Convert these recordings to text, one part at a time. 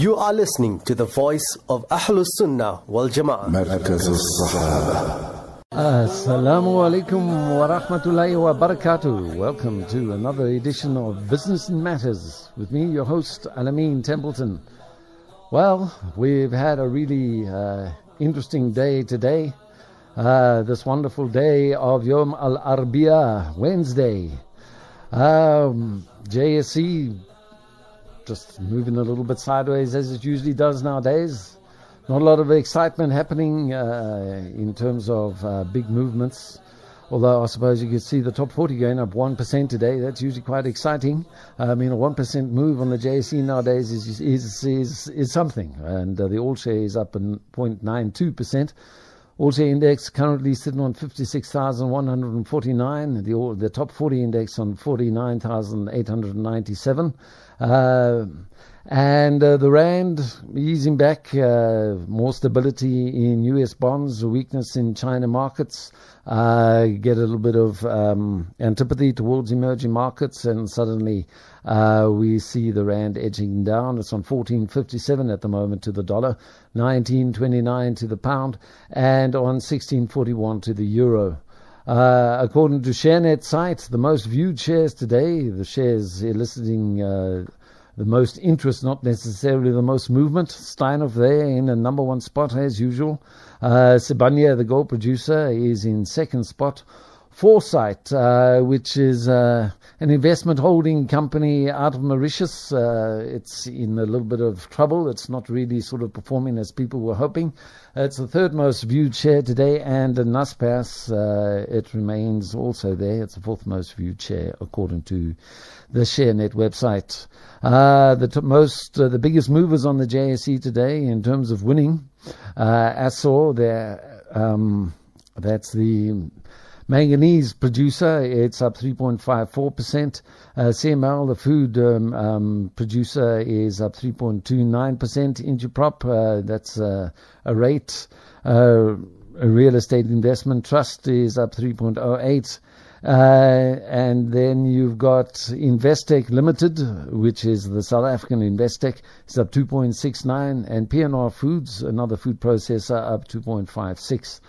You are listening to the voice of Ahlus Sunnah wal Jama'ah. Assalamu alaikum wa rahmatullahi wa barakatuh. Welcome to another edition of Business Matters with me, your host, Alameen Templeton. Well, we've had a really uh, interesting day today. Uh, this wonderful day of Yom Al Arbiya, Wednesday. Um, JSE just moving a little bit sideways as it usually does nowadays. Not a lot of excitement happening uh, in terms of uh, big movements. Although I suppose you could see the top 40 going up 1% today. That's usually quite exciting. I mean, a 1% move on the JSE nowadays is, is, is, is something. And uh, the All Share is up in 0.92%. All Share Index currently sitting on 56,149. The, the top 40 index on 49,897. Uh, and uh, the rand easing back, uh, more stability in U.S. bonds, weakness in China markets. Uh, get a little bit of um, antipathy towards emerging markets, and suddenly uh, we see the rand edging down. It's on 14.57 at the moment to the dollar, 19.29 to the pound, and on 16.41 to the euro. Uh, according to ShareNet site, the most viewed shares today, the shares eliciting uh, the most interest, not necessarily the most movement. Steinhoff there in a number one spot as usual. Uh, Sibanye, the gold producer, is in second spot. Foresight, uh, which is uh, an investment holding company out of Mauritius. Uh, it's in a little bit of trouble. It's not really sort of performing as people were hoping. it's the third most viewed share today, and Naspers, uh, it remains also there. It's the fourth most viewed share according to the ShareNet website. Uh, the t- most, uh, the biggest movers on the JSE today in terms of winning, uh, there, um, that's the Manganese producer, it's up 3.54%. Uh, CML, the food um, um, producer, is up 3.29%. Ingiprop, uh, that's uh, a rate. Uh, a real estate investment trust is up 3.08. Uh, and then you've got Investec Limited, which is the South African Investec, is up 2.69, and PNR Foods, another food processor, up 2.56.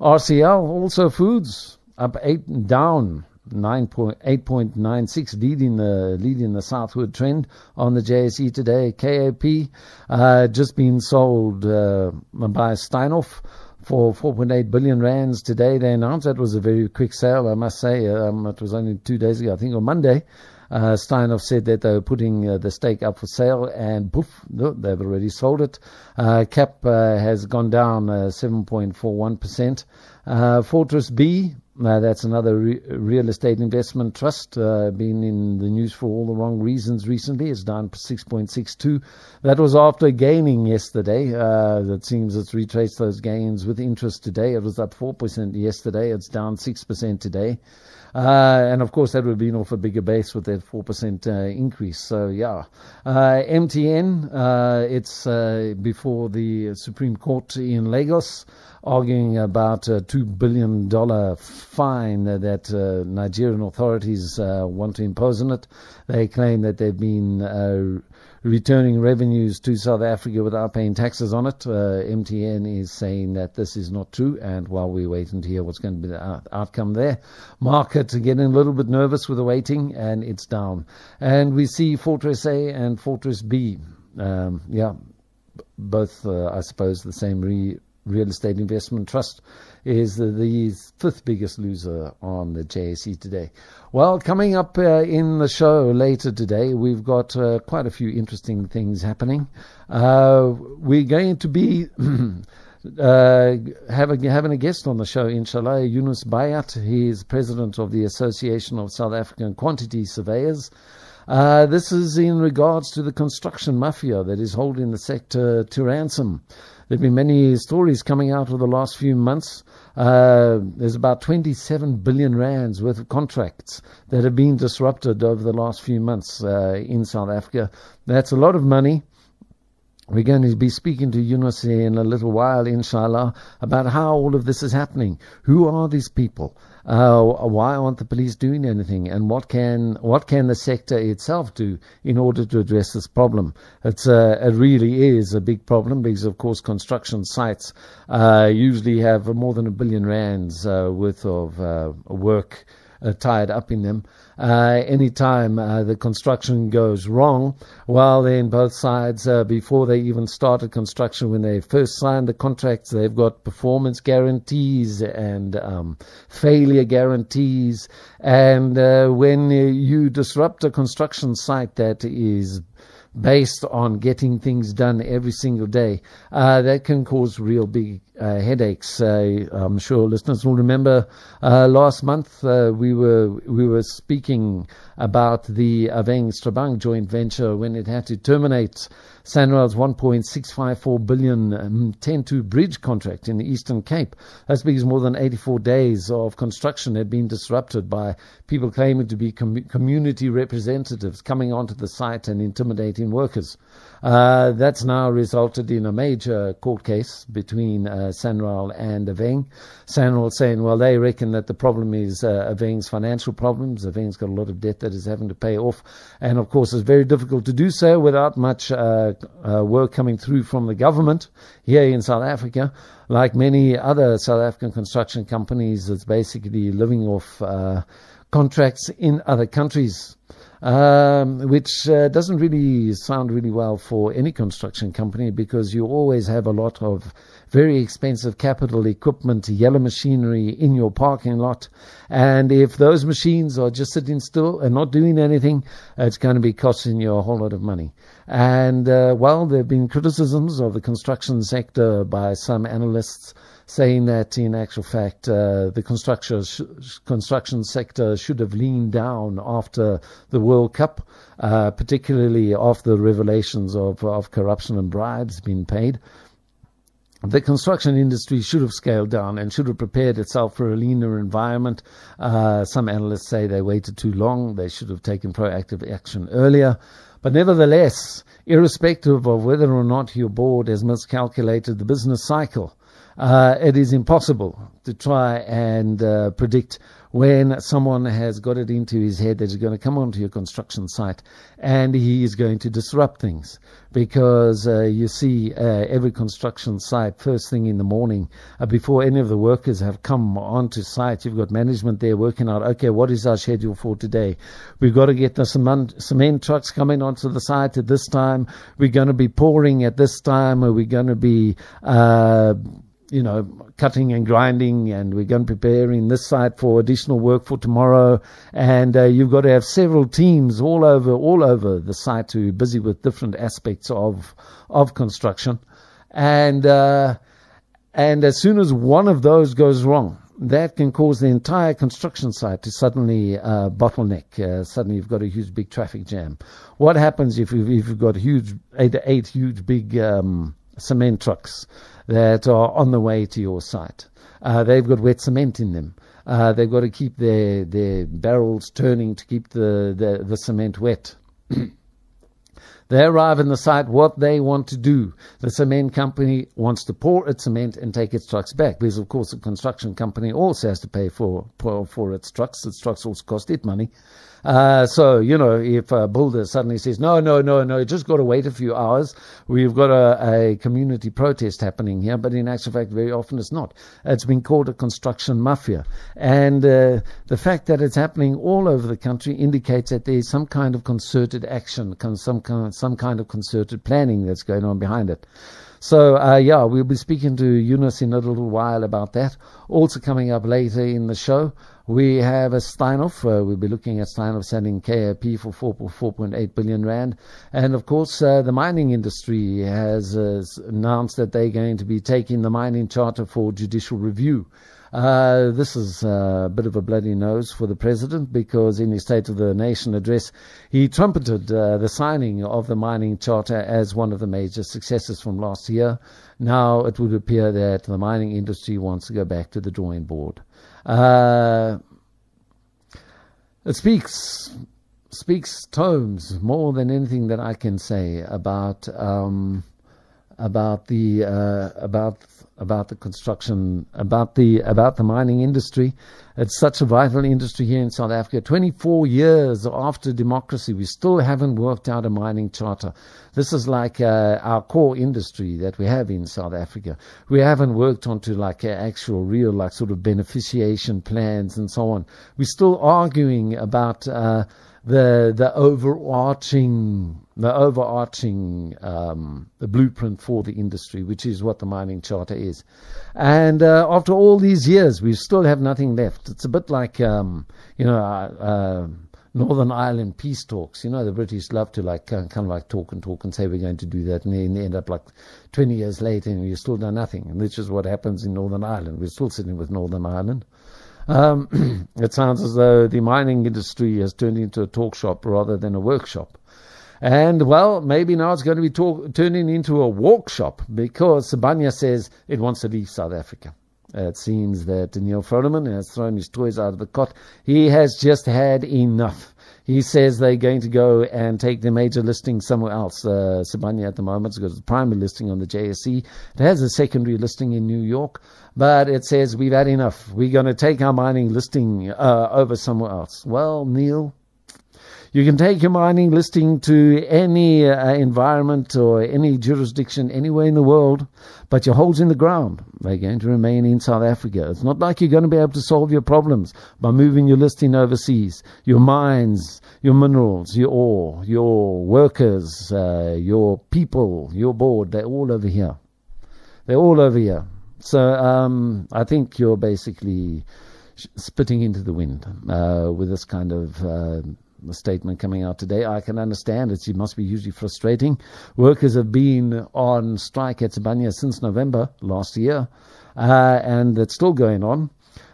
RCL, also foods, up eight, down 8.96, leading the leading the southward trend on the JSE today. KAP uh, just been sold uh, by Steinhoff for 4.8 billion rands today. They announced that was a very quick sale, I must say. Um, it was only two days ago, I think on Monday. Uh, Steinhoff said that they were putting uh, the stake up for sale, and poof, they've already sold it. Uh, KAP uh, has gone down 7.41%. Uh, Fortress B uh, that's another re- real estate investment trust, uh, been in the news for all the wrong reasons recently. It's down 6.62. That was after gaining yesterday. Uh, it seems it's retraced those gains with interest today. It was up 4% yesterday. It's down 6% today. Uh, and of course, that would have been off a bigger base with that 4% uh, increase. So, yeah. Uh, MTN, it's before the Supreme Court in Lagos arguing about a $2 billion fine that uh, Nigerian authorities uh, want to impose on it. They claim that they've been uh, returning revenues to South Africa without paying taxes on it. Uh, MTN is saying that this is not true, and while we're waiting to hear what's going to be the out- outcome there, market getting a little bit nervous with the waiting, and it's down. And we see Fortress A and Fortress B. Um, yeah, both, uh, I suppose, the same re- real estate investment trust is the, the, fifth biggest loser on the JSE today. Well, coming up uh, in the show later today, we've got uh, quite a few interesting things happening. Uh, we're going to be uh, having, having a guest on the show, inshallah, Yunus Bayat. He is president of the Association of South African Quantity Surveyors. Uh, this is in regards to the construction mafia that is holding the sector to ransom. There have been many stories coming out of the last few months. Uh, there's about 27 billion rands worth of contracts that have been disrupted over the last few months uh, in South Africa. That's a lot of money. we're going to be speaking to Yunus in a little while, inshallah, about how all of this is happening. Who are these people? Uh, why aren't the police doing anything? And what can what can the sector itself do in order to address this problem? It's uh, it really is a big problem because, of course, construction sites uh, usually have more than a billion rands uh, worth of uh, work tied up in them. Uh, anytime uh, the construction goes wrong, well, then both sides, uh, before they even started construction, when they first signed the contracts, they've got performance guarantees and um, failure guarantees. And uh, when you disrupt a construction site that is based on getting things done every single day, uh, that can cause real big uh, headaches. Uh, I'm sure listeners will remember uh, last month uh, we were we were speaking about the Aveng Strabag joint venture when it had to terminate SANRAL's 1.654 billion um, Mtentu bridge contract in the Eastern Cape. That's because more than 84 days of construction had been disrupted by people claiming to be com- community representatives coming onto the site and intimidating workers. Uh, that's now resulted in a major court case between uh, SANRAL and Aveng. SANRAL saying, well, they reckon that the problem is uh, Aveng's financial problems. Aveng's got a lot of debt that is having to pay off. And of course, it's very difficult to do so without much uh, uh, work coming through from the government here in South Africa. Like many other South African construction companies, it's basically living off uh, contracts in other countries um, which uh, doesn't really sound really well for any construction company because you always have a lot of very expensive capital equipment, yellow machinery in your parking lot. And if those machines are just sitting still and not doing anything, it's going to be costing you a whole lot of money. And uh, while there have been criticisms of the construction sector by some analysts, saying that in actual fact uh, the construction sh- construction sector should have leaned down after the World Cup, uh, particularly after the revelations of, of corruption and bribes being paid. The construction industry should have scaled down and should have prepared itself for a leaner environment. Uh, some analysts say they waited too long. They should have taken proactive action earlier. But nevertheless, irrespective of whether or not your board has miscalculated the business cycle, uh, it is impossible to try and uh, predict when someone has got it into his head that he's going to come onto your construction site and he is going to disrupt things. Because uh, you see, uh, every construction site, first thing in the morning, uh, before any of the workers have come onto site, you've got management there working out, okay, what is our schedule for today? We've got to get the cement, trucks coming onto the site at this time. We're going to be pouring at this time. Or we're going to be uh, you know, cutting and grinding, and we're going to prepare in this site for additional work for tomorrow. And uh, you've got to have several teams all over, all over the site who are busy with different aspects of of construction. And uh, and as soon as one of those goes wrong, that can cause the entire construction site to suddenly uh, bottleneck. Uh, suddenly, you've got a huge, big traffic jam. What happens if you've, if you've got huge, eight, eight huge, big um, cement trucks? That are on the way to your site. Uh, they've got wet cement in them. Uh, they've got to keep their, their barrels turning to keep the, the, the cement wet. They arrive in the site what they want to do. The cement company wants to pour its cement and take its trucks back because, of course, the construction company also has to pay for for, for its trucks. Its trucks also cost it money. Uh, so, you know, if a builder suddenly says, no, no, no, no, just got to wait a few hours, we've got a, a community protest happening here, but in actual fact, very often it's not. It's been called a construction mafia. And uh, the fact that it's happening all over the country indicates that there's some kind of concerted action, some kind, some kind of concerted planning that's going on behind it. So, uh, yeah, we'll be speaking to Yunus in a little while about that. Also coming up later in the show, we have a Steinhoff. Uh, we'll be looking at Steinhoff selling KAP for 4.8 billion rand. And of course, uh, the mining industry has uh, announced that they're going to be taking the mining charter for judicial review. Uh, this is a bit of a bloody nose for the president because in his State of the Nation address, he trumpeted uh, the signing of the mining charter as one of the major successes from last year. Now it would appear that the mining industry wants to go back to the drawing board. Uh, it speaks speaks tomes more than anything that I can say about um, about the uh, about about the construction, about the about the mining industry. It's such a vital industry here in South Africa. 24 years after democracy, we still haven't worked out a mining charter. This is like uh, our core industry that we have in South Africa. We haven't worked onto like actual, real, like sort of beneficiation plans and so on. We're still arguing about uh, the the overarching the overarching um, the blueprint for the industry, which is what the mining charter is. And uh, after all these years, we still have nothing left. It's a bit like um, you know. Uh, uh, Northern Ireland peace talks. You know, the British love to like kind of like talk and talk and say we're going to do that, and then they end up like 20 years later and we've still done nothing. And this is what happens in Northern Ireland. We're still sitting with Northern Ireland. Um, it sounds as though the mining industry has turned into a talk shop rather than a workshop. And well, maybe now it's going to be talk, turning into a workshop because Sibanye says it wants to leave South Africa. Uh, it seems that Neal Froneman has thrown his toys out of the cot. He has just had enough. He says they're going to go and take the major listing somewhere else. Uh, Sibanye at the moment has got a primary listing on the JSE. It has a secondary listing in New York, but it says we've had enough. We're going to take our mining listing uh, over somewhere else. Well, Neil, you can take your mining listing to any uh, environment or any jurisdiction anywhere in the world, but your holes in the ground, they're going to remain in South Africa. It's not like you're going to be able to solve your problems by moving your listing overseas. Your mines, your minerals, your ore, your workers, uh, your people, your board, they're all over here. They're all over here. So um, I think you're basically spitting into the wind uh, with this kind of uh, the statement coming out today. I can understand it. It must be hugely frustrating. Workers have been on strike at Sibanye since November last year, uh, and it's still going on.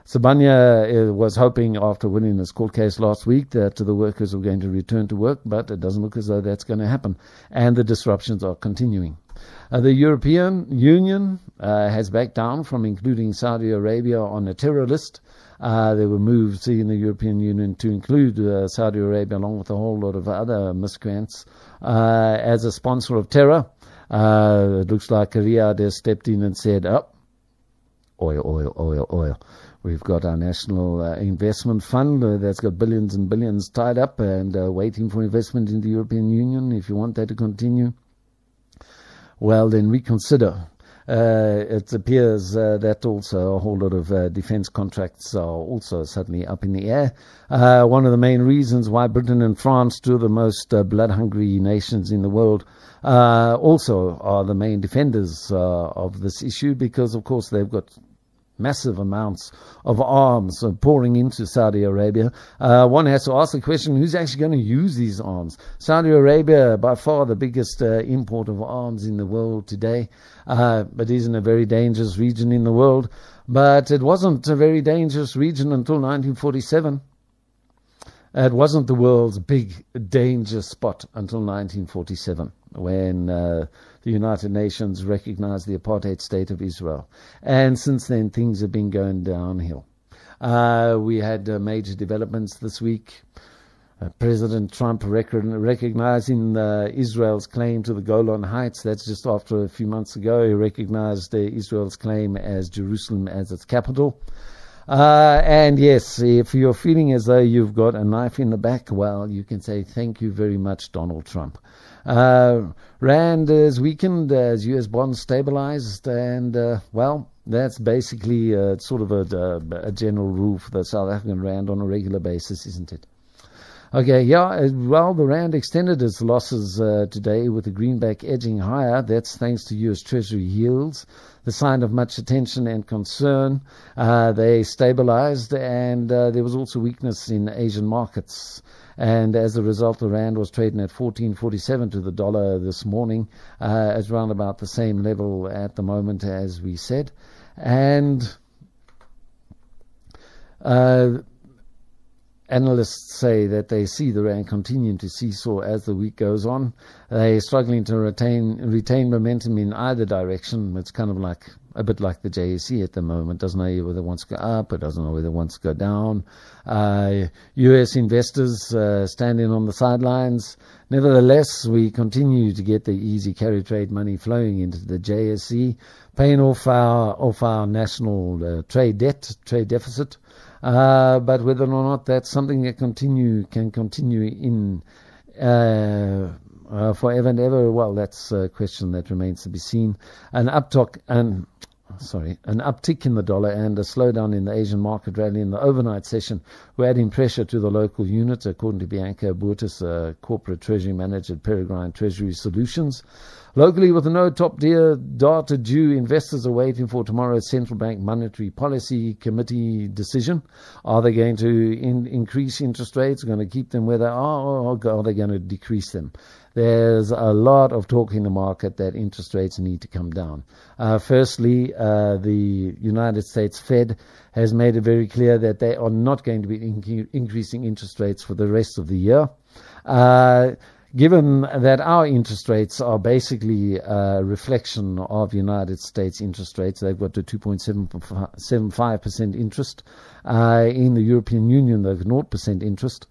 Sibanye uh, was hoping after winning this court case last week that the workers were going to return to work, but it doesn't look as though that's going to happen. And the disruptions are continuing. Uh, the European Union uh, has backed down from including Saudi Arabia on a terror list. Uh, there were moves in the European Union to include uh, Saudi Arabia along with a whole lot of other miscreants uh, as a sponsor of terror. Uh, it looks like Riyadh has stepped in and said, oh, oil, oil, oil, oil. We've got our national uh, investment fund uh, that's got billions and billions tied up and uh, waiting for investment in the European Union. If you want that to continue, well, then reconsider uh, it appears uh, that also a whole lot of uh, defense contracts are also suddenly up in the air. Uh, one of the main reasons why Britain and France, two of the most uh, blood-hungry nations in the world, uh, also are the main defenders of this issue because, of course, they've got massive amounts of arms pouring into Saudi Arabia. Uh, one has to ask the question, who's actually going to use these arms? Saudi Arabia, by far the biggest uh, import of arms in the world today, uh, but is in a very dangerous region in the world. But it wasn't a very dangerous region until 1947. It wasn't the world's big danger spot until 1947 when uh, the United Nations recognized the apartheid state of Israel. And since then, things have been going downhill. Uh, we had uh, major developments this week. Uh, President Trump rec- recognizing uh, Israel's claim to the Golan Heights. That's just after a few months ago. He recognized uh, Israel's claim as Jerusalem as its capital. Uh, and yes, if you're feeling as though you've got a knife in the back, well, you can say thank you very much, Donald Trump. Uh, Rand is weakened as U.S. bonds stabilized, and uh, well, that's basically uh, sort of a, a, general rule for the South African Rand on a regular basis, isn't it? Okay, yeah, uh, well, the Rand extended its losses uh, today with the greenback edging higher. That's thanks to U.S. Treasury yields the sign of much attention and concern. Uh, they stabilized, and uh, there was also weakness in Asian markets. And as a result, the rand was trading at 14.47 to the dollar this morning, uh, at around about the same level at the moment as we said. And uh, analysts say that they see the rand continuing to seesaw as the week goes on. They're struggling to retain retain momentum in either direction. It's kind of like a bit like the JSE at the moment. Doesn't know whether it wants to go up, it doesn't know whether it wants to go down. Uh, US investors uh, standing on the sidelines. Nevertheless, we continue to get the easy carry trade money flowing into the JSE, paying off our off our national uh, trade debt, trade deficit. Uh, but whether or not that's something that continue can continue in uh, uh, forever and ever, well, that's a question that remains to be seen. An uptick and sorry, an uptick in the dollar and a slowdown in the Asian market rally in the overnight session were adding pressure to the local unit, according to Bianca Botes, a corporate treasury manager at Peregrine Treasury Solutions. Locally, with no top tier data due, investors are waiting for tomorrow's central bank monetary policy committee decision. Are they going to in, increase interest rates? Are Going to keep them where they are, or are they going to decrease them? There's a lot of talk in the market that interest rates need to come down. Uh, firstly, uh, the United States Fed has made it very clear that they are not going to be in- increasing interest rates for the rest of the year. Uh, given that our interest rates are basically a reflection of United States interest rates, they've got a 2.75% interest. Uh, in the European Union, they've 0% interest.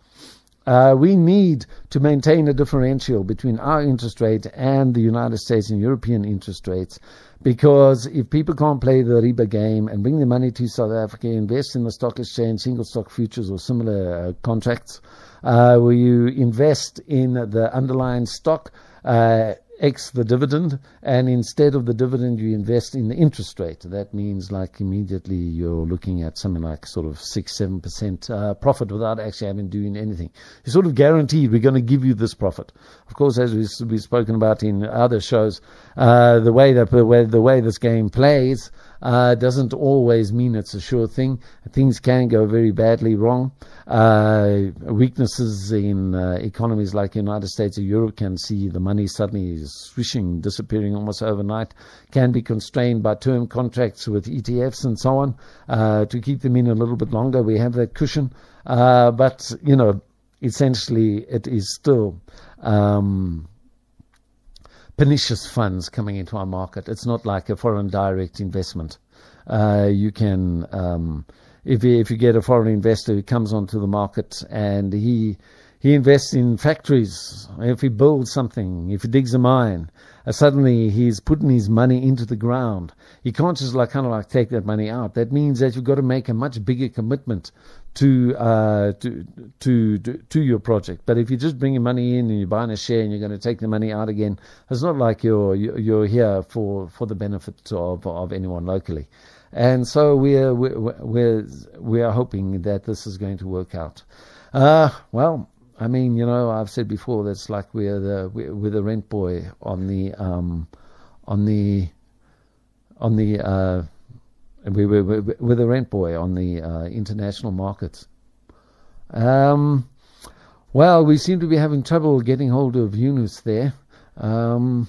Uh, we need to maintain a differential between our interest rate and the United States and European interest rates because if people can't play the riba game and bring their money to South Africa, invest in the stock exchange, single stock futures or similar uh, contracts, uh, where you invest in the underlying stock, uh, X the dividend, and instead of the dividend, you invest in the interest rate. That means like immediately you're looking at something like sort of six, seven percent uh, profit without actually having doing anything. You're sort of guaranteed we're going to give you this profit. Of course, as we've, spoken about in other shows, uh, the way that the way this game plays uh, doesn't always mean it's a sure thing. Things can go very badly wrong. Uh, weaknesses in uh, economies like the United States or Europe can see the money suddenly swishing, disappearing almost overnight, can be constrained by term contracts with ETFs and so on uh, to keep them in a little bit longer. We have that cushion. Uh, but, you know, essentially it is still um, pernicious funds coming into our market. It's not like a foreign direct investment. Uh, you can, um, if you, if you get a foreign investor who comes onto the market and he he invests in factories, if he builds something, if he digs a mine, uh, suddenly he's putting his money into the ground. He can't just like kind of like take that money out. That means that you've got to make a much bigger commitment to uh, to, to to your project. But if you're just bringing money in and you're buying a share and you're going to take the money out again, it's not like you're you're here for for the benefit of of anyone locally. And so we're we're we're, we're hoping that this is going to work out. Uh, well, I mean, you know, I've said before that's like we're the we're the rent boy on the um, on the on the uh, we were with we're rent boy on the uh, international markets. Um, well, we seem to be having trouble getting hold of Yunus there. Um,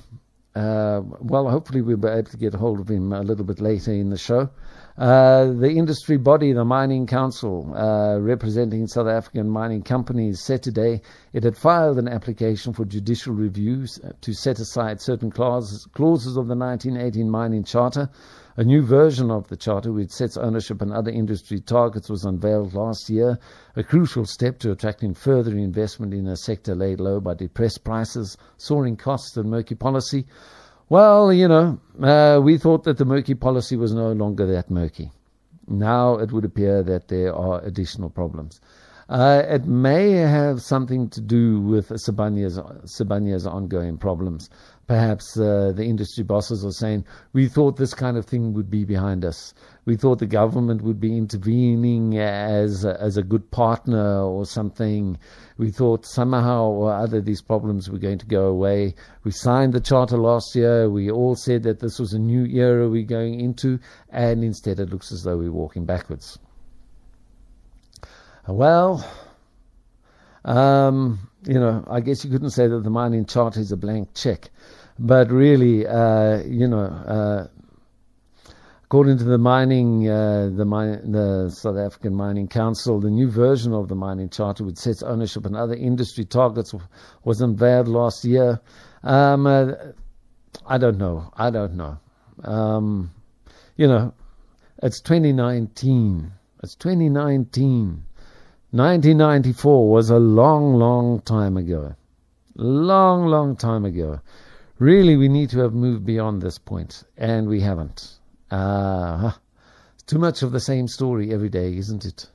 uh, well, hopefully we'll be able to get hold of him a little bit later in the show. Uh, the industry body, the Mining Council, uh, representing South African mining companies, said today it had filed an application for judicial reviews to set aside certain clauses, clauses of the 1918 Mining Charter. A new version of the charter, which sets ownership and other industry targets, was unveiled last year, a crucial step to attracting further investment in a sector laid low by depressed prices, soaring costs, and murky policy. Well, you know, uh, we thought that the murky policy was no longer that murky. Now it would appear that there are additional problems. Uh, it may have something to do with Sibanye's ongoing problems. Perhaps uh, the industry bosses are saying, we thought this kind of thing would be behind us. We thought the government would be intervening as a, as a good partner or something. We thought somehow or other these problems were going to go away. We signed the charter last year. We all said that this was a new era we're going into, and instead it looks as though we're walking backwards. Well, um, you know, I guess you couldn't say that the mining charter is a blank check, but really, uh, you know, uh, According to the mining, uh, the, the South African Mining Council, the new version of the mining charter, which sets ownership and other industry targets, was unveiled last year. Um, uh, I don't know. I don't know. Um, you know, it's 2019. It's 2019. 1994 was a long, long time ago. Long, long time ago. Really, we need to have moved beyond this point, and we haven't. Uh, too much of the same story every day, isn't it?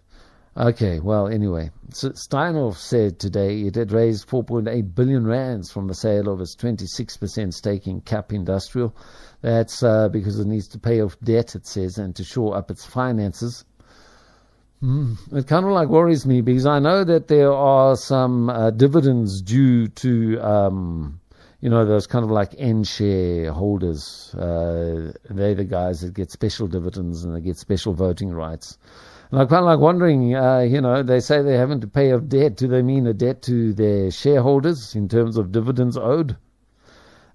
Okay, well, anyway, Steinhoff said today it had raised 4.8 billion rands from the sale of its 26% stake in KAP Industrial. That's uh, because it needs to pay off debt, it says, and to shore up its finances. Mm. It kind of like worries me because I know that there are some uh, dividends due to um, you know, those kind of like end shareholders. Uh, they're the guys that get special dividends and they get special voting rights. And I'm kind of like wondering, uh, you know, they say they're having to pay a debt. Do they mean a debt to their shareholders in terms of dividends owed?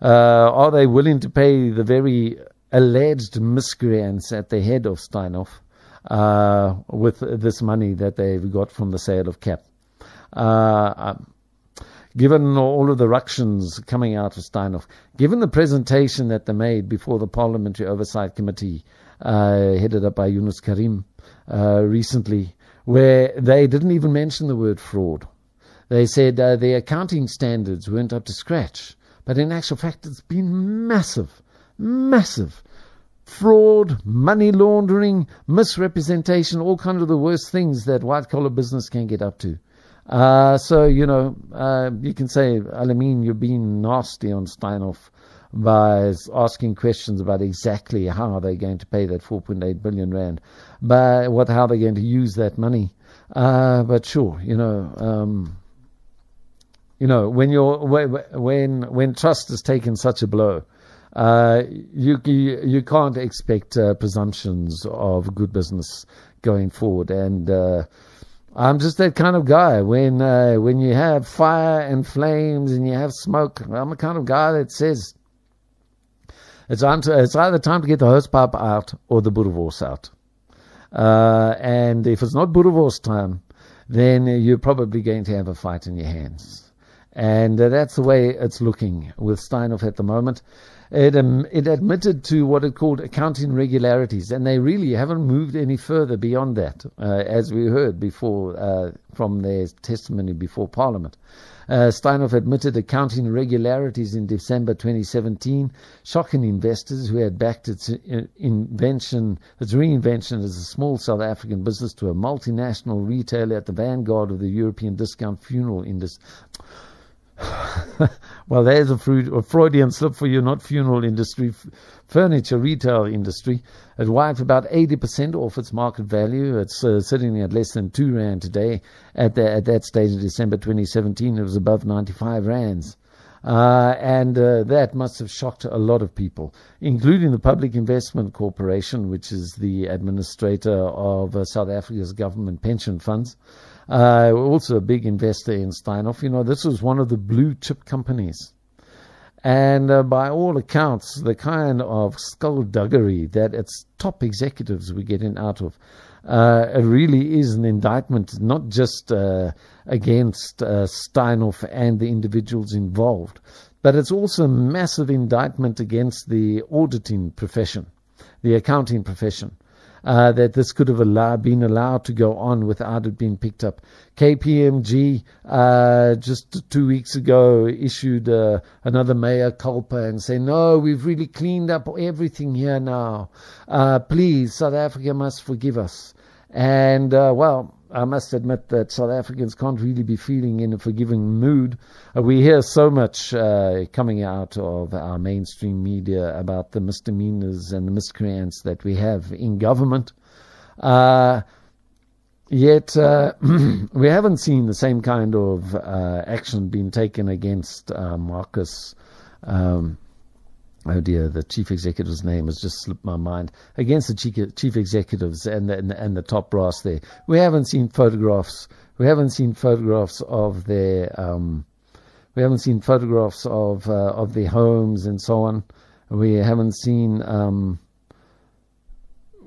Uh, are they willing to pay the very alleged miscreants at the head of Steinhoff uh, with this money that they've got from the sale of KAP? Uh, given all of the ructions coming out of Steinhoff, given the presentation that they made before the Parliamentary Oversight Committee, uh, headed up by Yunus Carrim, uh, recently, where they didn't even mention the word fraud. They said uh, the accounting standards weren't up to scratch, but in actual fact, it's been massive, massive fraud, money laundering, misrepresentation, all kind of the worst things that white collar business can get up to. Uh, so, you know, uh, you can say, Alameen, you're being nasty on Steinhoff by asking questions about exactly how they're going to pay that 4.8 billion rand, but what, how they're going to use that money. Uh, but sure, you know, um, you know, when you're, when, when trust has taken such a blow, uh, you, you, you can't expect uh, presumptions of good business going forward. And, uh, I'm just that kind of guy. When uh, when you have fire and flames and you have smoke, I'm the kind of guy that says it's, it's either time to get the hosepipe out or the boerewors out. Uh, and if it's not boerewors time, then you're probably going to have a fight in your hands. And uh, that's the way it's looking with Steinhoff at the moment. It, um, it admitted to what it called accounting regularities, and they really haven't moved any further beyond that, uh, as we heard before uh, from their testimony before Parliament. Uh, Steinhoff admitted accounting irregularities in December 2017, shocking investors who had backed its uh, invention, its reinvention as a small South African business to a multinational retailer at the vanguard of the European discount funeral industry. well, there's a, Freudian slip for you, not funeral industry, f- furniture retail industry. It wiped about 80% off its market value. It's uh, sitting at less than 2 Rand today. At, the, at that stage in December 2017, it was above 95 Rands. Uh, and uh, that must have shocked a lot of people, including the Public Investment Corporation, which is the administrator of uh, South Africa's government pension funds uh, also a big investor in Steinhoff. You know, this was one of the blue chip companies. And uh, by all accounts, the kind of skullduggery that its top executives were getting out of uh, it really is an indictment, not just uh, against uh, Steinhoff and the individuals involved, but it's also a massive indictment against the auditing profession, the accounting profession uh, that this could have allowed, been allowed to go on without it being picked up. KPMG uh, just two weeks ago issued uh, another mea culpa and say, no, we've really cleaned up everything here now. Uh, please, South Africa must forgive us. And uh, well, I must admit that South Africans can't really be feeling in a forgiving mood. Uh, we hear so much uh, coming out of our mainstream media about the misdemeanors and the miscreants that we have in government. Uh, yet uh, we haven't seen the same kind of uh, action being taken against uh, Marcus. Um, oh dear, the chief executive's name has just slipped my mind, against the chief, executives and the, and the, and the top brass there. We haven't seen photographs. We haven't seen photographs of their. Um, we haven't seen photographs of uh, of their homes and so on. We haven't seen. Um,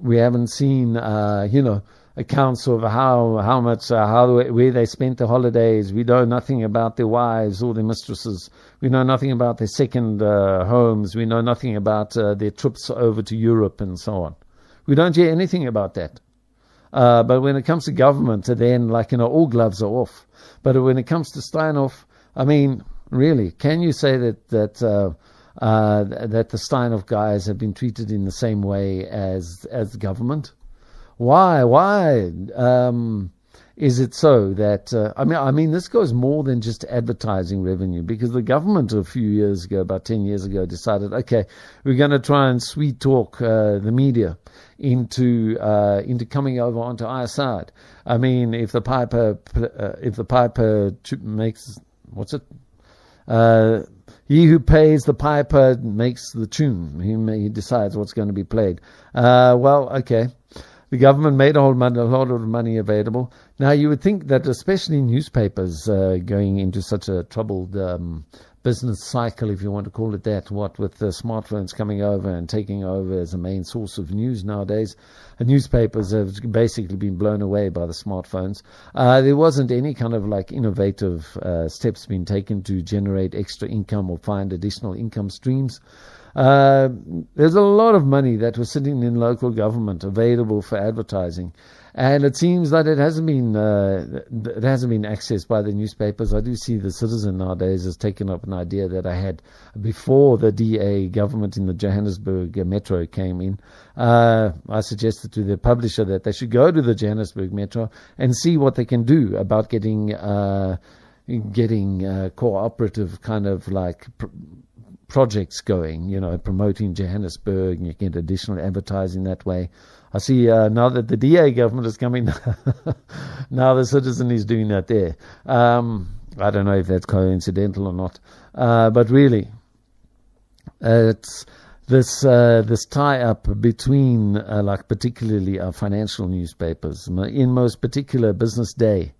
we haven't seen, uh, you know, accounts of how how much uh, how where they spent their holidays. We know nothing about their wives or their mistresses. We know nothing about their second uh, homes. We know nothing about uh, their trips over to Europe and so on. We don't hear anything about that. Uh, but when it comes to government, then like you know, all gloves are off. But when it comes to Steinhoff, I mean, really, can you say that that uh, uh, that the Steinhoff guys have been treated in the same way as as the government? Why? Why? Um, is it so that uh, I mean I mean this goes more than just advertising revenue because the government a few years ago about 10 years ago decided okay we're going to try and sweet talk uh, the media into uh, into coming over onto our side I mean if the piper uh, if the piper makes what's it uh, he who pays the piper makes the tune he, he decides what's going to be played uh, well okay the government made a whole lot of money available. Now, you would think that, especially newspapers uh, going into such a troubled um, business cycle, if you want to call it that, what with the smartphones coming over and taking over as a main source of news nowadays, newspapers have basically been blown away by the smartphones. Uh, there wasn't any kind of like innovative uh, steps being taken to generate extra income or find additional income streams. Uh, there's a lot of money that was sitting in local government available for advertising, and it seems that it hasn't been uh, it hasn't been accessed by the newspapers. I do see the Citizen nowadays has taken up an idea that I had before the DA government in the Johannesburg Metro came in. Uh, I suggested to the publisher that they should go to the Johannesburg Metro and see what they can do about getting uh, getting uh, cooperative kind of like. Pr- projects going, you know, promoting Johannesburg, and you get additional advertising that way. I see uh, now that the DA government is coming, now the citizen is doing that there. Um, I don't know if that's coincidental or not, uh, but really, uh, it's this uh, this tie up between, uh, like particularly our financial newspapers, in most particular Business Day.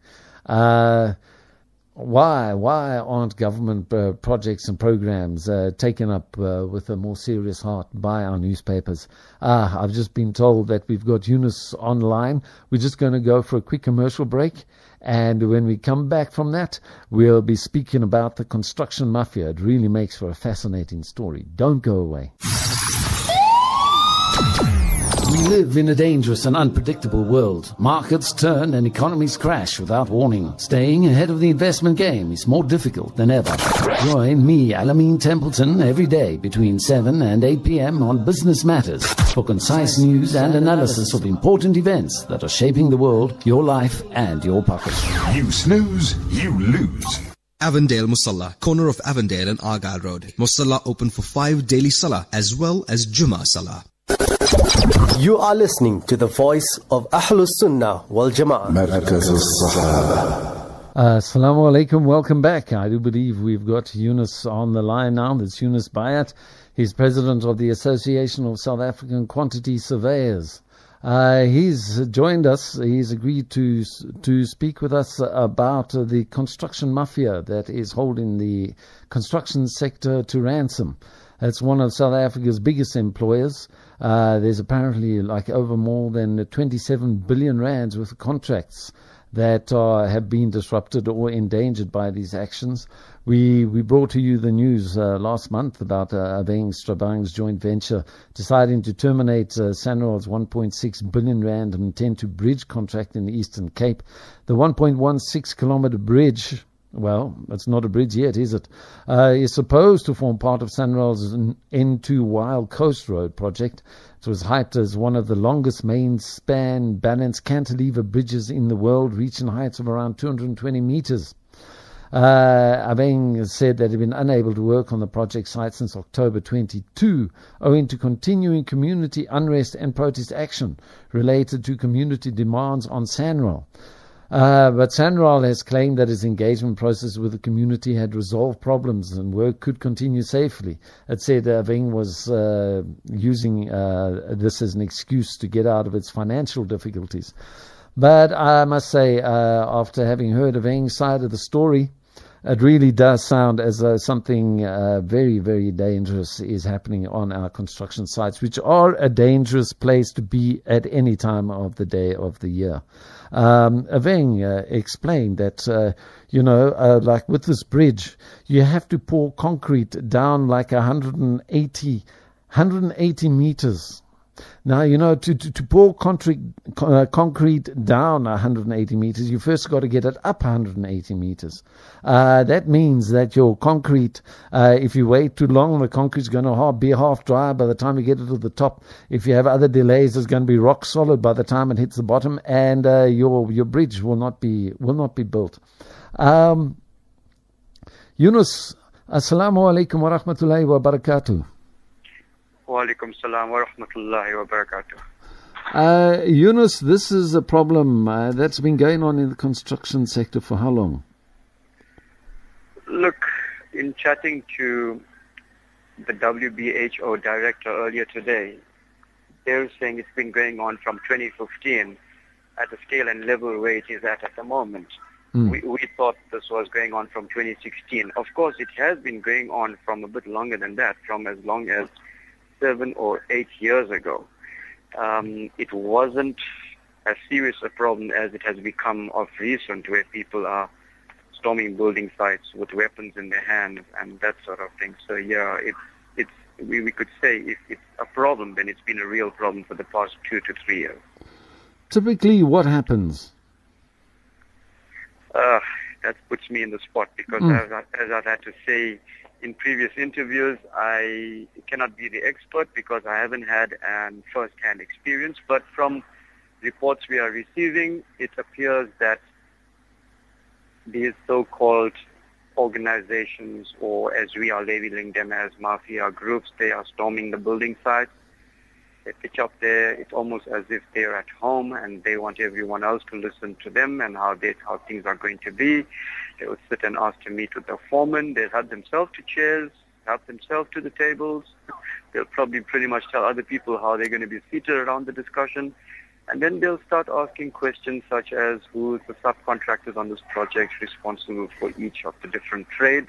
Why why aren't government uh, projects and programs uh, taken up uh, with a more serious heart by our newspapers? Ah, I've just been told that we've got Yunus online. We're just going to go for a quick commercial break. And when we come back from that, we'll be speaking about the construction mafia. It really makes for a fascinating story. Don't go away. We live in a dangerous and unpredictable world. Markets turn and economies crash without warning. Staying ahead of the investment game is more difficult than ever. Join me, Alameen Templeton, every day between 7 and 8 p.m. on Business Matters for concise news and analysis of important events that are shaping the world, your life, and your pocket. You snooze, you lose. Avondale Musalla, corner of Avondale and Argyle Road. Musalla open for five daily salah as well as Juma salah. You are listening to the voice of Ahlus Sunnah wal Jama'ah. مركز الصحابة Uh, Assalamu alaikum, welcome back. I do believe we've got Yunus on the line now. That's Yunus Bayat. He's president of the Association of South African Quantity Surveyors. Uh, he's joined us. He's agreed to to speak with us about uh, the construction mafia that is holding the construction sector to ransom. It's one of South Africa's biggest employers. Uh, there's apparently like over more than 27 billion rands worth of contracts that uh, have been disrupted or endangered by these actions. We we brought to you the news uh, last month about uh, Aveng Strabag's joint venture deciding to terminate uh, Sanral's 1.6 billion rand and Mtentu bridge contract in the Eastern Cape. The 1.16 kilometer bridge well, it's not a bridge yet, is it? Uh, supposed to form part of Sanral's N2 Wild Coast Road project. It was hyped as one of the longest main span balanced cantilever bridges in the world, reaching heights of around 220 meters. Uh, Aveng said that he'd been unable to work on the project site since October 22, owing to continuing community unrest and protest action related to community demands on Sanral. Uh, but Sanral has claimed that his engagement process with the community had resolved problems and work could continue safely. It said Aveng was uh, using uh, this as an excuse to get out of its financial difficulties. But I must say, uh, after having heard Aveng's side of the story, it really does sound as though something uh, very, very dangerous is happening on our construction sites, which are a dangerous place to be at any time of the day of the year. Um, Aveng uh, explained that, uh, you know, uh, like with this bridge, you have to pour concrete down like 180, 180 meters now, you know, to, to, to pour concrete, uh, concrete down 180 meters, you first got to get it up 180 meters. Uh, that means that your concrete, uh, if you wait too long, the concrete's going to be half dry by the time you get it to the top. If you have other delays, it's going to be rock solid by the time it hits the bottom, and uh, your your bridge will not be will not be built. Um, Yunus, assalamu alaikum wa rahmatullahi wa barakatuh. Walaikum salam wa rahmatullahi wa barakatuh. Uh, Yunus, this is a problem uh, that's been going on in the construction sector for how long? Look, in chatting to the WBHO director earlier today, they're saying it's been going on from 2015 at the scale and level where it is at at the moment. Mm. We, we thought this was going on from 2016. Of course, it has been going on from a bit longer than that, from as long as seven or eight years ago. Um, it wasn't as serious a problem as it has become of recent, where people are storming building sites with weapons in their hands and that sort of thing. So yeah, it's it's we, we could say if it's a problem, then it's been a real problem for the past two to three years. Typically, what happens? Uh, that puts me in the spot because Mm. as, I, as I've had to say in previous interviews, I cannot be the expert because I haven't had an first-hand experience. But from reports we are receiving, it appears that these so-called organizations, or as we are labeling them as mafia groups, they are storming the building sites. They pitch up there. It's almost as if they're at home and they want everyone else to listen to them and how they how things are going to be. They would sit and ask to meet with the foreman. They'll help themselves to chairs, help themselves to the tables. They'll probably pretty much tell other people how they're going to be seated around the discussion. And then they'll start asking questions such as who's the subcontractors on this project responsible for each of the different trades.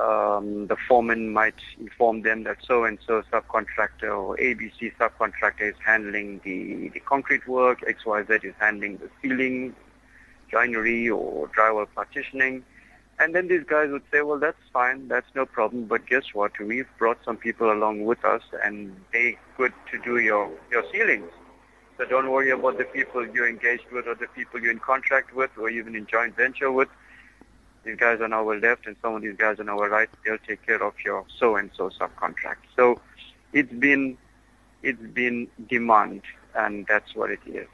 Um, the foreman might inform them that so-and-so subcontractor or ABC subcontractor is handling the, the concrete work, XYZ is handling the ceiling, joinery or drywall partitioning. And then these guys would say, well, that's fine, that's no problem, but guess what? We've brought some people along with us and they good to do your, your ceilings. So don't worry about the people you're engaged with or the people you're in contract with or even in joint venture with. These guys on our left and some of these guys on our right, they'll take care of your so-and-so subcontract. So it's been, it's been demand and that's what it is.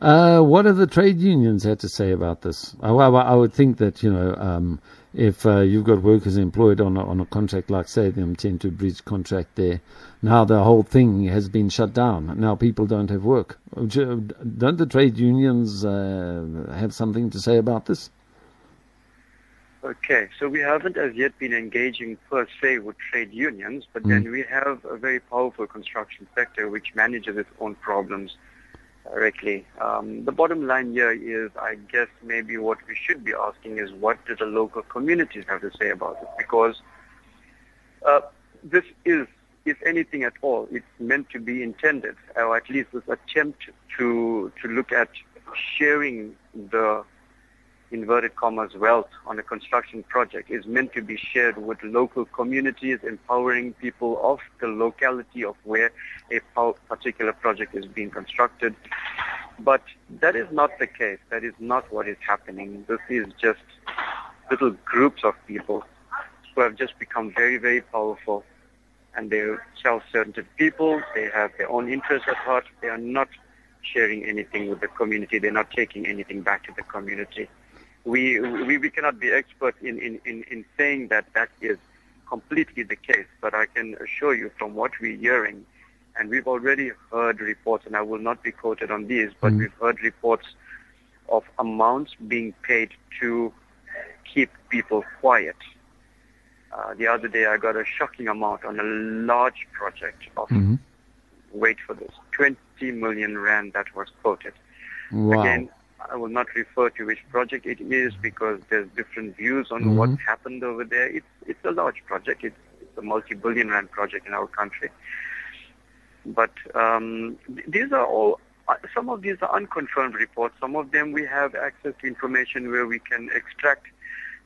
Uh, what have the trade unions had to say about this? I, I, I would think that you know, um, if uh, you've got workers employed on a, on a contract like, say, the Mtentu Bridge contract, there, now the whole thing has been shut down. Now people don't have work. Don't the trade unions uh, have something to say about this? Okay, so we haven't as yet been engaging per se with trade unions, but Mm. then we have a very powerful construction sector which manages its own problems directly. Um, the bottom line here is, I guess, maybe what we should be asking is what do the local communities have to say about it? Because uh, this is, if anything at all, it's meant to be intended, or at least this attempt to to look at sharing the inverted commas wealth on a construction project is meant to be shared with local communities, empowering people of the locality of where a particular project is being constructed. But that is not the case. That is not what is happening. This is just little groups of people who have just become very, very powerful. And they're self-centered people. They have their own interests at heart. They are not sharing anything with the community. They're not taking anything back to the community we, we, we cannot be expert in, in, in, in saying that that is completely the case, but I can assure you from what we're hearing, and we've already heard reports, and I will not be quoted on these, but Mm. we've heard reports of amounts being paid to keep people quiet. Uh, the other day I got a shocking amount on a large project of, Mhm. wait for this, 20 million rand that was quoted. Wow. Again, I will not refer to which project it is because there's different views on Mhm. what happened over there. It's it's a large project. It's, it's a multi-billion rand project in our country. But um, these are all. Uh, some of these are unconfirmed reports. Some of them we have access to information where we can extract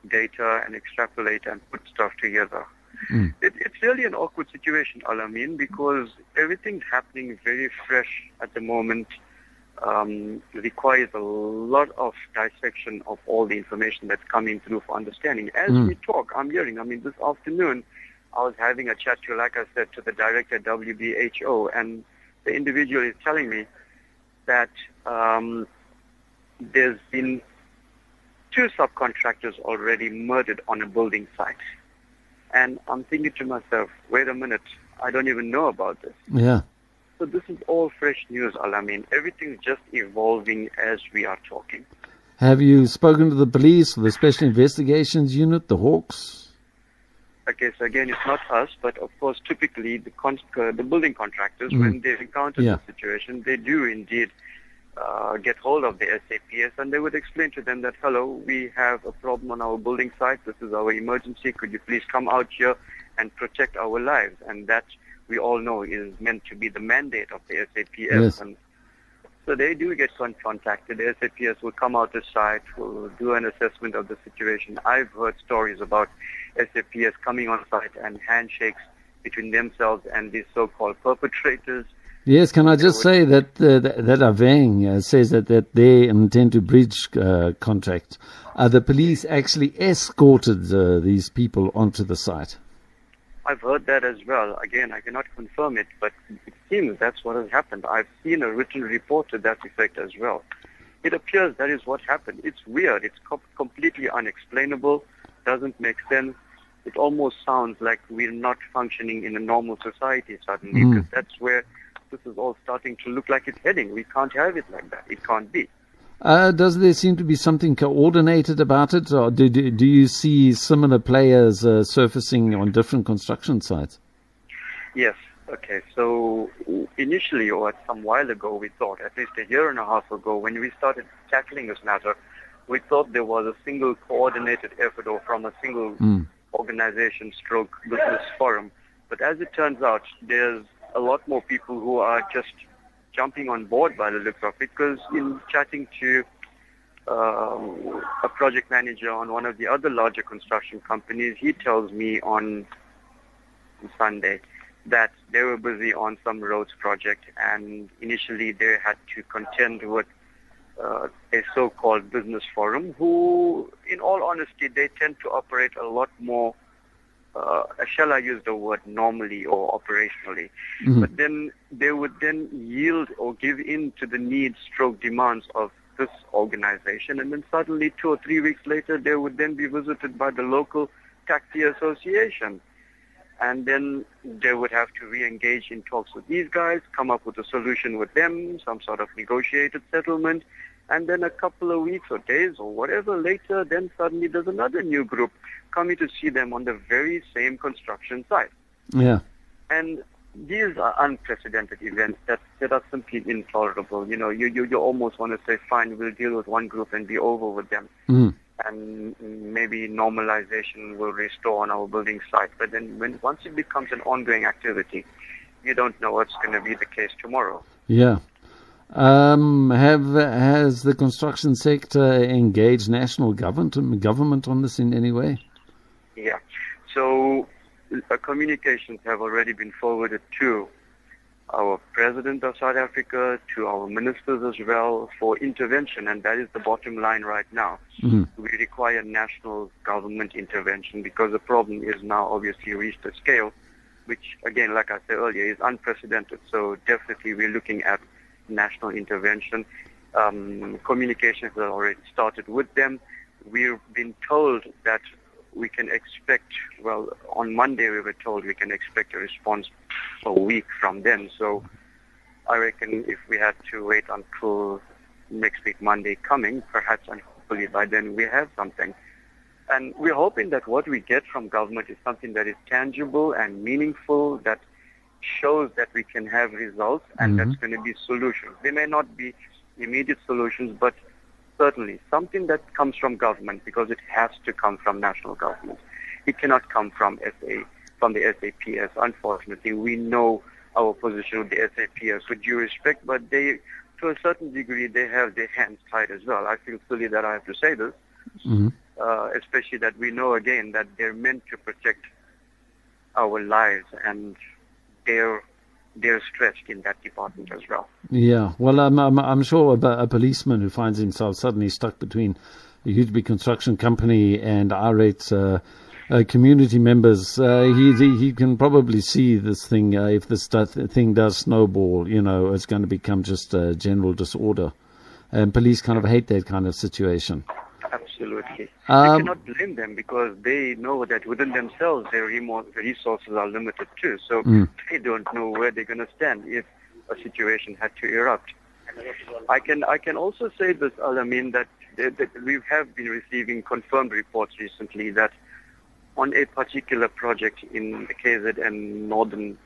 data and extrapolate and put stuff together. Mm. It, it's really an awkward situation, Alameen, because everything's happening very fresh at the moment. Um, requires a lot of dissection of all the information that's coming through for understanding. As Mm. we talk, I'm hearing. I mean, this afternoon, I was having a chat to, like I said, to the director at WBHO, and the individual is telling me that um, there's been two subcontractors already murdered on a building site. And I'm thinking to myself, wait a minute, I don't even know about this. Yeah. So this is all fresh news, Alameen. Everything's just evolving as we are talking. Have you spoken to the police, the Special Investigations Unit, the Hawks? Okay, so again, it's not us, but of course, typically the con- uh, the building contractors, Mm. when they encounter Yeah. the situation, they do indeed uh, get hold of the SAPS, and they would explain to them that, hello, we have a problem on our building site. This is our emergency. Could you please come out here and protect our lives? And that we all know is meant to be the mandate of the SAPS. Yes. And so they do get contacted. The SAPS will come out to site, will do an assessment of the situation. I've heard stories about SAPS coming on site and handshakes between themselves and these so-called perpetrators. Yes, can I just say that uh, that, that Aveng uh, says that, that they intend to breach uh, contract. Uh, the police actually escorted uh, these people onto the site. I've heard that as well. Again, I cannot confirm it, but it seems that's what has happened. I've seen a written report to that effect as well. It appears that is what happened. It's weird. It's co- completely unexplainable. Doesn't make sense. It almost sounds like we're not functioning in a normal society suddenly, Mm. because that's where this is all starting to look like it's heading. We can't have it like that. It can't be. Uh, does there seem to be something coordinated about it, or do, do, do you see similar players uh, surfacing on different construction sites? Yes. Okay. So initially, or some while ago, we thought, at least a year and a half ago, when we started tackling this matter, we thought there was a single coordinated effort or from a single Mm. organization stroke business forum. But as it turns out, there's a lot more people who are just jumping on board by the looks of it because in chatting to um, a project manager on one of the other larger construction companies, he tells me on Sunday that they were busy on some roads project and initially they had to contend with uh, a so-called business forum who, in all honesty, they tend to operate a lot more, uh, shall I use the word normally or operationally. Mhm. But then they would then yield or give in to the needs stroke demands of this organization and then suddenly two or three weeks later they would then be visited by the local taxi association and then they would have to re-engage in talks with these guys, come up with a solution with them, some sort of negotiated settlement, and then a couple of weeks or days or whatever later, then suddenly there's another new group coming to see them on the very same construction site. Yeah. And these are unprecedented events that, that are simply intolerable. You know, you, you, you almost want to say, fine, we'll deal with one group and be over with them Mm. and maybe normalization will restore on our building site. But then when once it becomes an ongoing activity, you don't know what's going to be the case tomorrow. Yeah. Um, have has the construction sector engaged national government government on this in any way? Yeah. So uh, communications have already been forwarded to our president of South Africa, to our ministers as well for intervention, and that is the bottom line right now. Mhm. We require national government intervention because the problem is now obviously reached a scale which, again, like I said earlier, is unprecedented. So definitely we're looking at national intervention. Um, communications have already started with them. We've been told that we can expect, well, on Monday we were told we can expect a response a week from then. So I reckon if we had to wait until next week, Monday coming, perhaps and hopefully by then we have something. And we're hoping that what we get from government is something that is tangible and meaningful, that shows that we can have results and that's going to be solutions. They may not be immediate solutions, but certainly something that comes from government because it has to come from national government. It cannot come from SA from the SAPS. Unfortunately, we know our position with the SAPS with due respect, but they, to a certain degree, they have their hands tied as well. I feel silly that I have to say this, hmm uh, especially that we know again that they're meant to protect our lives and they're they're stretched in that department as well. Yeah, well, I'm, I'm, I'm sure a, a policeman who finds himself suddenly stuck between a huge big construction company and irate uh, uh, community members, uh, he, he he can probably see this thing. Uh, if this thing does snowball, you know, it's going to become just a general disorder, and police kind of hate that kind of situation. Absolutely. Um, you cannot blame them because they know that within themselves their resources are limited too. So Mm. they don't know where they're going to stand if a situation had to erupt. I can I can also say this, Alameen, that, that we have been receiving confirmed reports recently that on a particular project in the KZN northern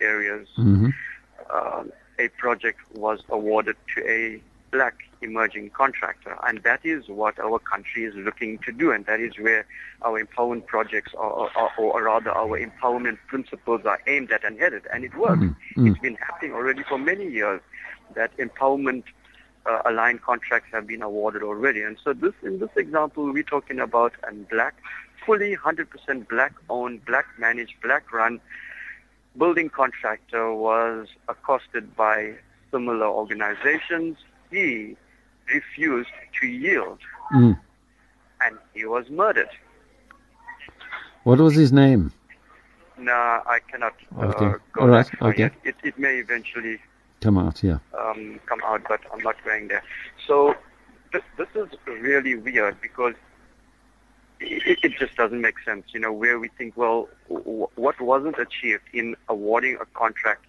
areas, hmm uh, a project was awarded to a black emerging contractor, and that is what our country is looking to do, and that is where our empowerment projects, are, are, or rather our empowerment principles, are aimed at and headed, and it works. Mm. It's been happening already for many years that empowerment uh, aligned contracts have been awarded already, and so this in this example we're talking about a black, fully 100% black owned, black managed, black run building contractor was accosted by similar organizations. He refused to yield Mm. and he was murdered. What was his name? No, I cannot uh, Okay. go All right. Okay. It, it may eventually Come out, yeah. um, come out, but I'm not going there. So this, this is really weird because it, it just doesn't make sense, you know, where we think, well, w- what wasn't achieved in awarding a contract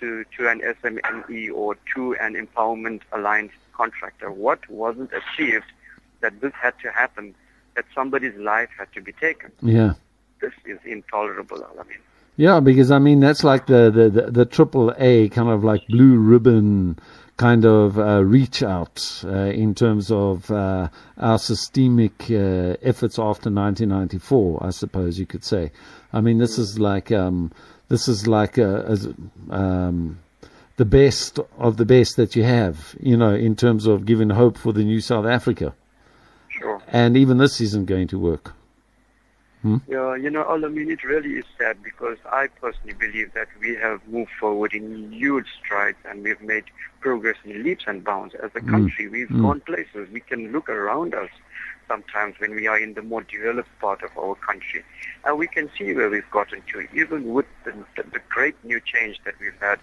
to, to an SMME or to an empowerment aligned contractor? What wasn't achieved that this had to happen, that somebody's life had to be taken? Yeah. This is intolerable, I mean. Yeah, because I mean that's like the the the, the triple A kind of like blue ribbon kind of uh, reach out uh, in terms of uh, our systemic uh, efforts after 1994. I suppose you could say. I mean this is like um, this is like a, as, um, the best of the best that you have. You know, in terms of giving hope for the new South Africa, Sure. and even this isn't going to work. Hmm? Yeah, you know, I mean, it really is sad because I personally believe that we have moved forward in huge strides and we've made progress in leaps and bounds as a hmm. country. We've hmm. gone places. We can look around us sometimes when we are in the more developed part of our country. And we can see where we've gotten to, even with the, the, the great new change that we've had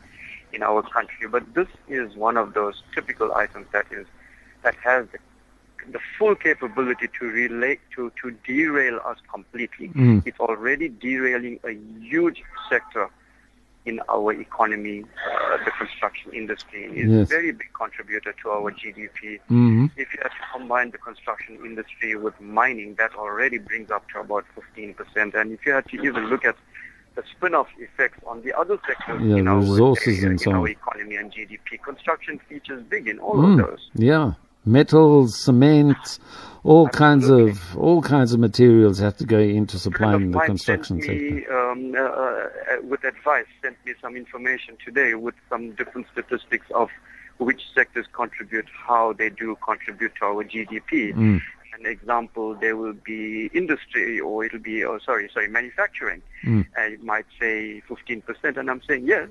in our country. But this is one of those typical items that is that has the the full capability to relate to to derail us completely. Mm. It's already derailing a huge sector in our economy, uh, the construction industry is Yes. a very big contributor to our GDP. hmm If you have to combine the construction industry with mining, that already brings up to about 15%. And if you had to even look at the spin-off effects on the other sectors Yeah, in, our, resources and in so our on. economy and GDP, construction features big in all Mm, of those. Yeah, metals, cement, all kinds of all kinds of materials have to go into supplying the construction sent me, sector. um, uh, uh, with advice, sent me some information today with some different statistics of which sectors contribute, how they do contribute to our GDP. Mm. An example, there will be industry, or it'll be, oh, sorry, sorry, manufacturing. Mm. And it might say 15%, and I'm saying yes.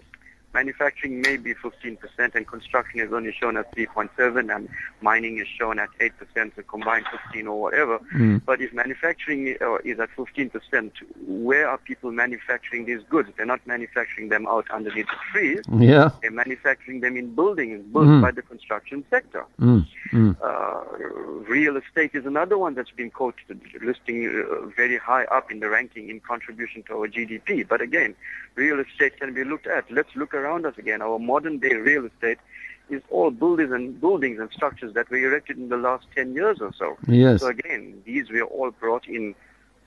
Manufacturing may be 15%, and construction is only shown at 3.7, and mining is shown at 8%, so combined 15 or whatever. Mm. But if manufacturing uh, is at 15%, where are people manufacturing these goods? They're not manufacturing them out underneath the trees. Yeah. They're manufacturing them in buildings built Mhm. by the construction sector. Mm. Mm. Uh, real estate is another one that's been quoted, listing uh, very high up in the ranking in contribution to our GDP. But again, real estate can be looked at. Let's look around us again. Our modern day real estate is all buildings and buildings and structures that were erected in the last 10 years or so. Yes. So again, these were all brought in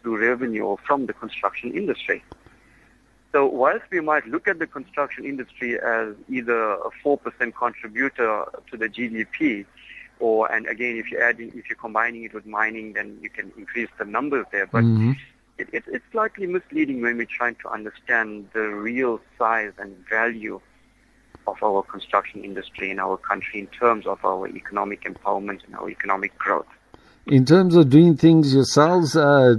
through revenue or from the construction industry. So whilst we might look at the construction industry as either a 4% contributor to the GDP, or and again, if you add in, if you're combining it with mining, then you can increase the numbers there. But Mhm. it, it, it's slightly misleading when we're trying to understand the real size and value of our construction industry in our country in terms of our economic empowerment and our economic growth. In terms of doing things yourselves, uh,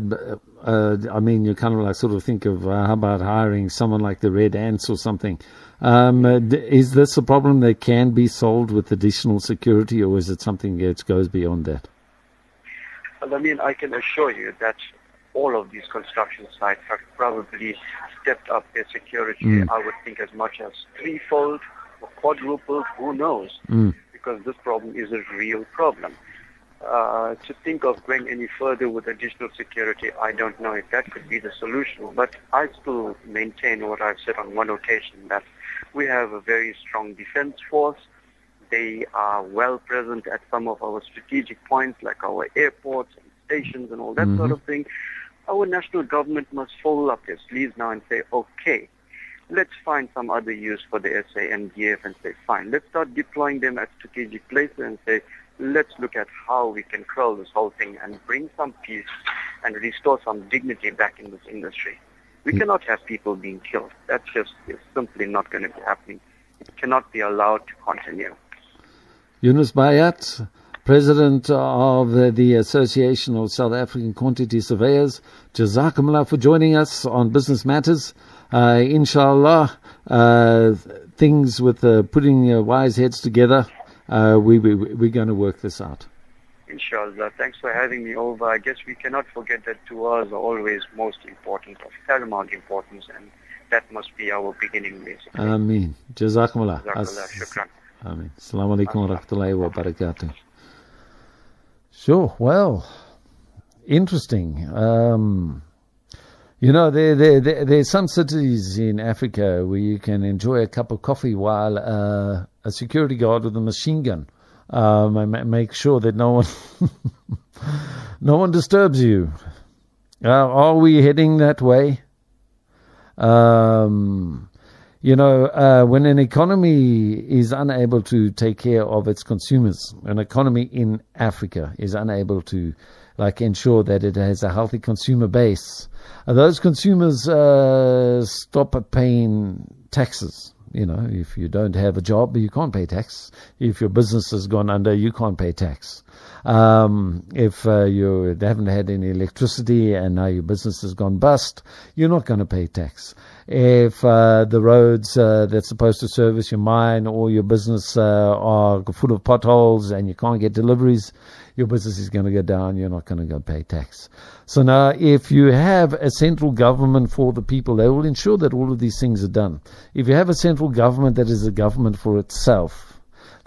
uh, I mean, you kind of like sort of think of uh, how about hiring someone like the Red Ants or something. Um, d- is this a problem that can be solved with additional security, or is it something that goes beyond that? Well, I mean, I can assure you that all of these construction sites have probably stepped up their security, Mm. I would think, as much as threefold or quadrupled, who knows, Mm. because this problem is a real problem. Uh, to think of going any further with additional security, I don't know if that could be the solution, but I still maintain what I've said on one occasion, that we have a very strong defense force. They are well present at some of our strategic points like our airports and stations and all that mm-hmm. sort of thing. Our national government must fold up their sleeves now and say, okay, let's find some other use for the SANDF and say, fine, let's start deploying them at strategic places and say, let's look at how we can curl this whole thing and bring some peace and restore some dignity back in this industry. We cannot have people being killed. That's just is simply not going to be happening. It cannot be allowed to continue. Yunus Bayat, President of the Association of South African Quantity Surveyors. Jazakumullah for joining us on Business Matters. Uh, inshallah, uh, things with uh, putting uh, wise heads together, uh, we, we, we're going to work this out. Inshallah. Thanks for having me over. I guess we cannot forget that du'as are always most important, of paramount importance, and that must be our beginning, basically. Ameen. Jazakumullah. Jazakallah. Shukran. Ameen. Assalamu alaikum wa rahmatullahi wa barakatuh. Sure. Well, interesting. Um, you know, there, there, there, there's some cities in Africa where you can enjoy a cup of coffee while uh, a security guard with a machine gun um, ma- make sure that no one, no one disturbs you. Uh, are we heading that way? Um, you know, uh, when an economy is unable to take care of its consumers, an economy in Africa is unable to, like, ensure that it has a healthy consumer base, uh, those consumers uh, stop paying taxes. You know, if you don't have a job, you can't pay tax. If your business has gone under, you can't pay tax. Um, if uh, you haven't had any electricity and now your business has gone bust, you're not going to pay tax. If uh, the roads uh, that's supposed to service your mine or your business uh, are full of potholes and you can't get deliveries, your business is going to go down. You're not going to go pay tax. So now, if you have a central government for the people, they will ensure that all of these things are done. If you have a central government that is a government for itself,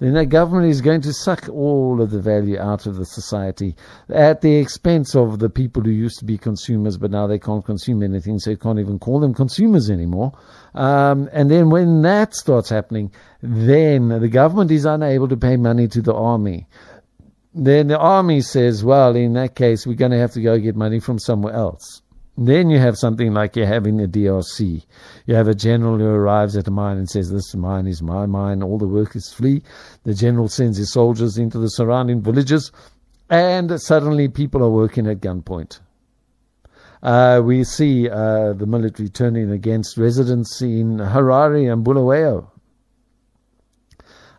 then that government is going to suck all of the value out of the society at the expense of the people who used to be consumers, but now they can't consume anything, so you can't even call them consumers anymore. Um, and then when that starts happening, then the government is unable to pay money to the army. Then the army says, well, in that case, we're going to have to go get money from somewhere else. Then you have something like you're having a DRC. You have a general who arrives at a mine and says, This mine is my mine, all the workers flee. The general sends his soldiers into the surrounding villages, and suddenly people are working at gunpoint. Uh, we see uh, the military turning against residents in Harare and Bulawayo.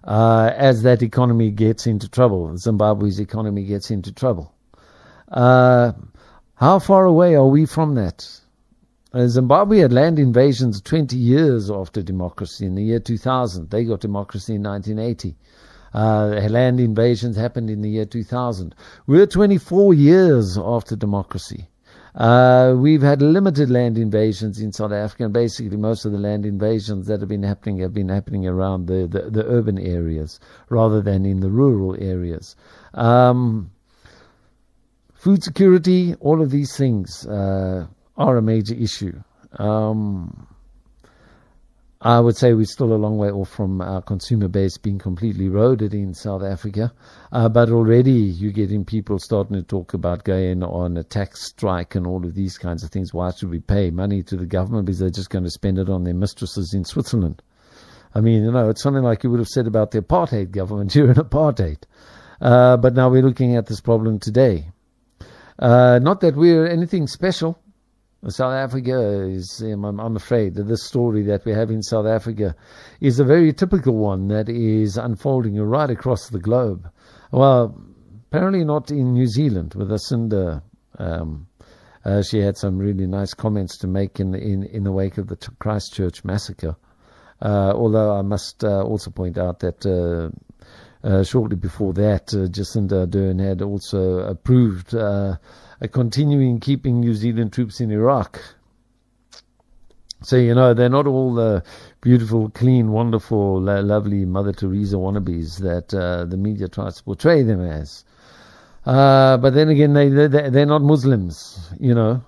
Uh, as that economy gets into trouble, Zimbabwe's economy gets into trouble. How far away are we from that? Uh, Zimbabwe had land invasions 20 years after democracy in the year 2000. They got democracy in 1980. Uh, land invasions happened in the year 2000. We're 24 years after democracy. Uh, we've had limited land invasions in South Africa, and basically most of the land invasions that have been happening have been happening around the, the, the urban areas rather than in the rural areas. Um, food security, all of these things uh, are a major issue. Um, I would say we're still a long way off from our consumer base being completely eroded in South Africa, uh, but already you're getting people starting to talk about going on a tax strike and all of these kinds of things. Why should we pay money to the government because they're just going to spend it on their mistresses in Switzerland? I mean, you know, it's something like you would have said about the apartheid government during apartheid. Uh, but now we're looking at this problem today. Uh, not that we're anything special. South Africa is, um, I'm, afraid that this story that we have in South Africa is a very typical one that is unfolding right across the globe. Well, apparently not in New Zealand with Jacinda. Um, uh, she had some really nice comments to make in in, in the wake of the Christchurch massacre. Uh, although I must uh, also point out that uh, uh, shortly before that, uh, Jacinda Ardern had also approved uh, a continuing keeping New Zealand troops in Iraq. So, you know, they're not all the beautiful, clean, wonderful, lo- lovely Mother Teresa wannabes that uh, the media tries to portray them as. Uh, but then again, they, they, they're not Muslims, you know.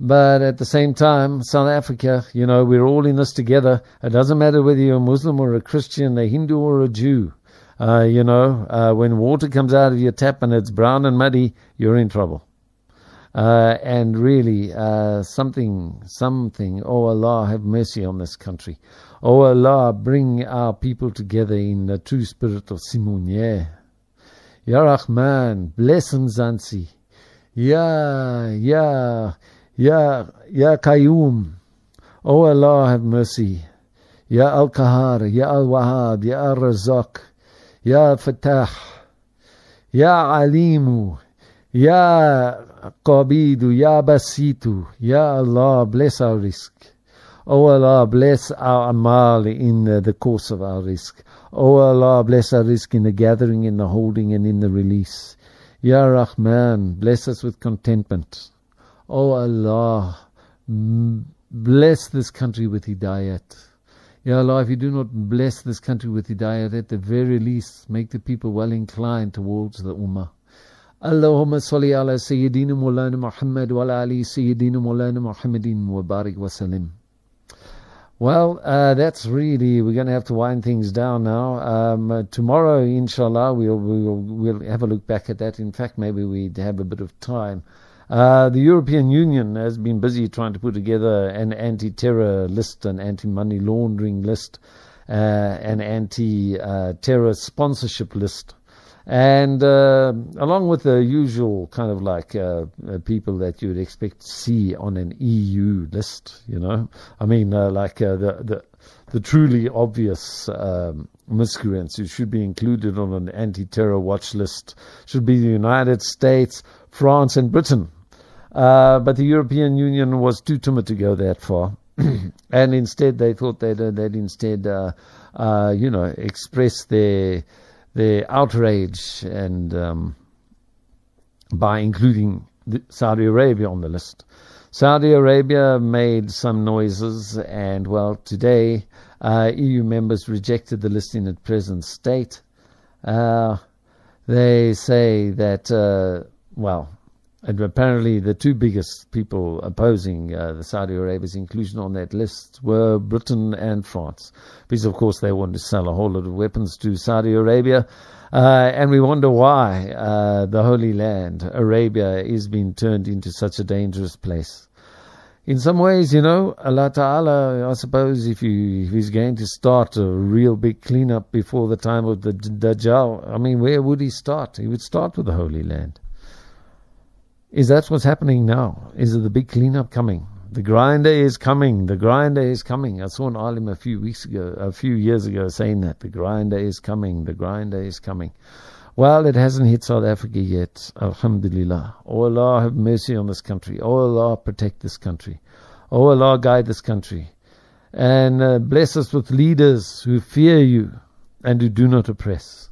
But at the same time, South Africa, you know, we're all in this together. It doesn't matter whether you're a Muslim or a Christian, a Hindu or a Jew. Uh, you know, uh, when water comes out of your tap and it's brown and muddy, you're in trouble. Uh, and really, uh, something, something, oh Allah, have mercy on this country. Oh Allah, bring our people together in the true spirit of Simunye. Ya Rahman, bless Mzansi. Ya, Ya, Ya, Ya Qayyum. Oh Allah, have mercy. Ya Al-Kahar, Ya Al Wahab, Ya Al-Razak. Ya Fatah, Ya Alimu, Ya Qabidu, Ya Basitu, Ya Allah, bless our rizq. Oh Allah, bless our amal in the course of our rizq. Oh Allah, bless our rizq in the gathering, in the holding, and in the release. Ya Rahman, bless us with contentment. Oh Allah, bless this country with hidayat. Ya Allah, if you do not bless this country with hidayah, at the very least, make the people well inclined towards the ummah. Allahumma salli ala Sayyidina Muhammad wa ala ali Sayyidina Mawlana Muhammadin wa barik wa salim. Well, uh, that's really, we're going to have to wind things down now. Um, uh, tomorrow, inshallah, we'll, we'll, we'll have a look back at that. In fact, maybe we have a bit of time. Uh, the European Union has been busy trying to put together an anti-terror list, an anti-money laundering list, uh, an anti-terror sponsorship list. And uh, along with the usual kind of like uh, uh, people that you would expect to see on an EU list, you know, I mean, uh, like uh, the, the the truly obvious um, miscreants who should be included on an anti-terror watch list should be the United States, France, and Britain. Uh, but the European Union was too timid to go that far. and instead, they thought they'd, uh, they'd instead, uh, uh, you know, express their, their outrage and um, by including Saudi Arabia on the list. Saudi Arabia made some noises, and well, today uh, EU members rejected the list in its present state. They say that, well, and apparently, the two biggest people opposing uh, the Saudi Arabia's inclusion on that list were Britain and France, because of course they wanted to sell a whole lot of weapons to Saudi Arabia. Uh, and we wonder why uh, the Holy Land, Arabia, is being turned into such a dangerous place. In some ways, you know, Allah Ta'ala, I suppose, if, you, if He's going to start a real big cleanup before the time of the Dajjal, I mean, where would He start? He would start with the Holy Land. Is that what's happening now? Is the big cleanup coming? The grinder is coming. The grinder is coming. I saw an alim a few weeks ago, a few years ago, saying that the grinder is coming. The grinder is coming. Well, it hasn't hit South Africa yet. Alhamdulillah. Oh Allah, have mercy on this country. Oh Allah, protect this country. Oh Allah, guide this country. And uh, bless us with leaders who fear you and who do not oppress.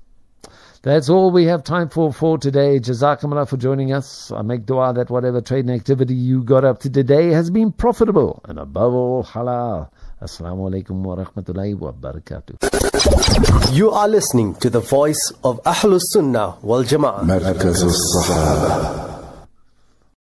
That's all we have time for for today. Jazakallah for joining us. I make dua that whatever trading activity you got up to today has been profitable and above all halal. Assalamu alaikum wa rahmatullahi wa barakatuh. You are listening to the voice of Ahlus Sunnah wal Jama'ah.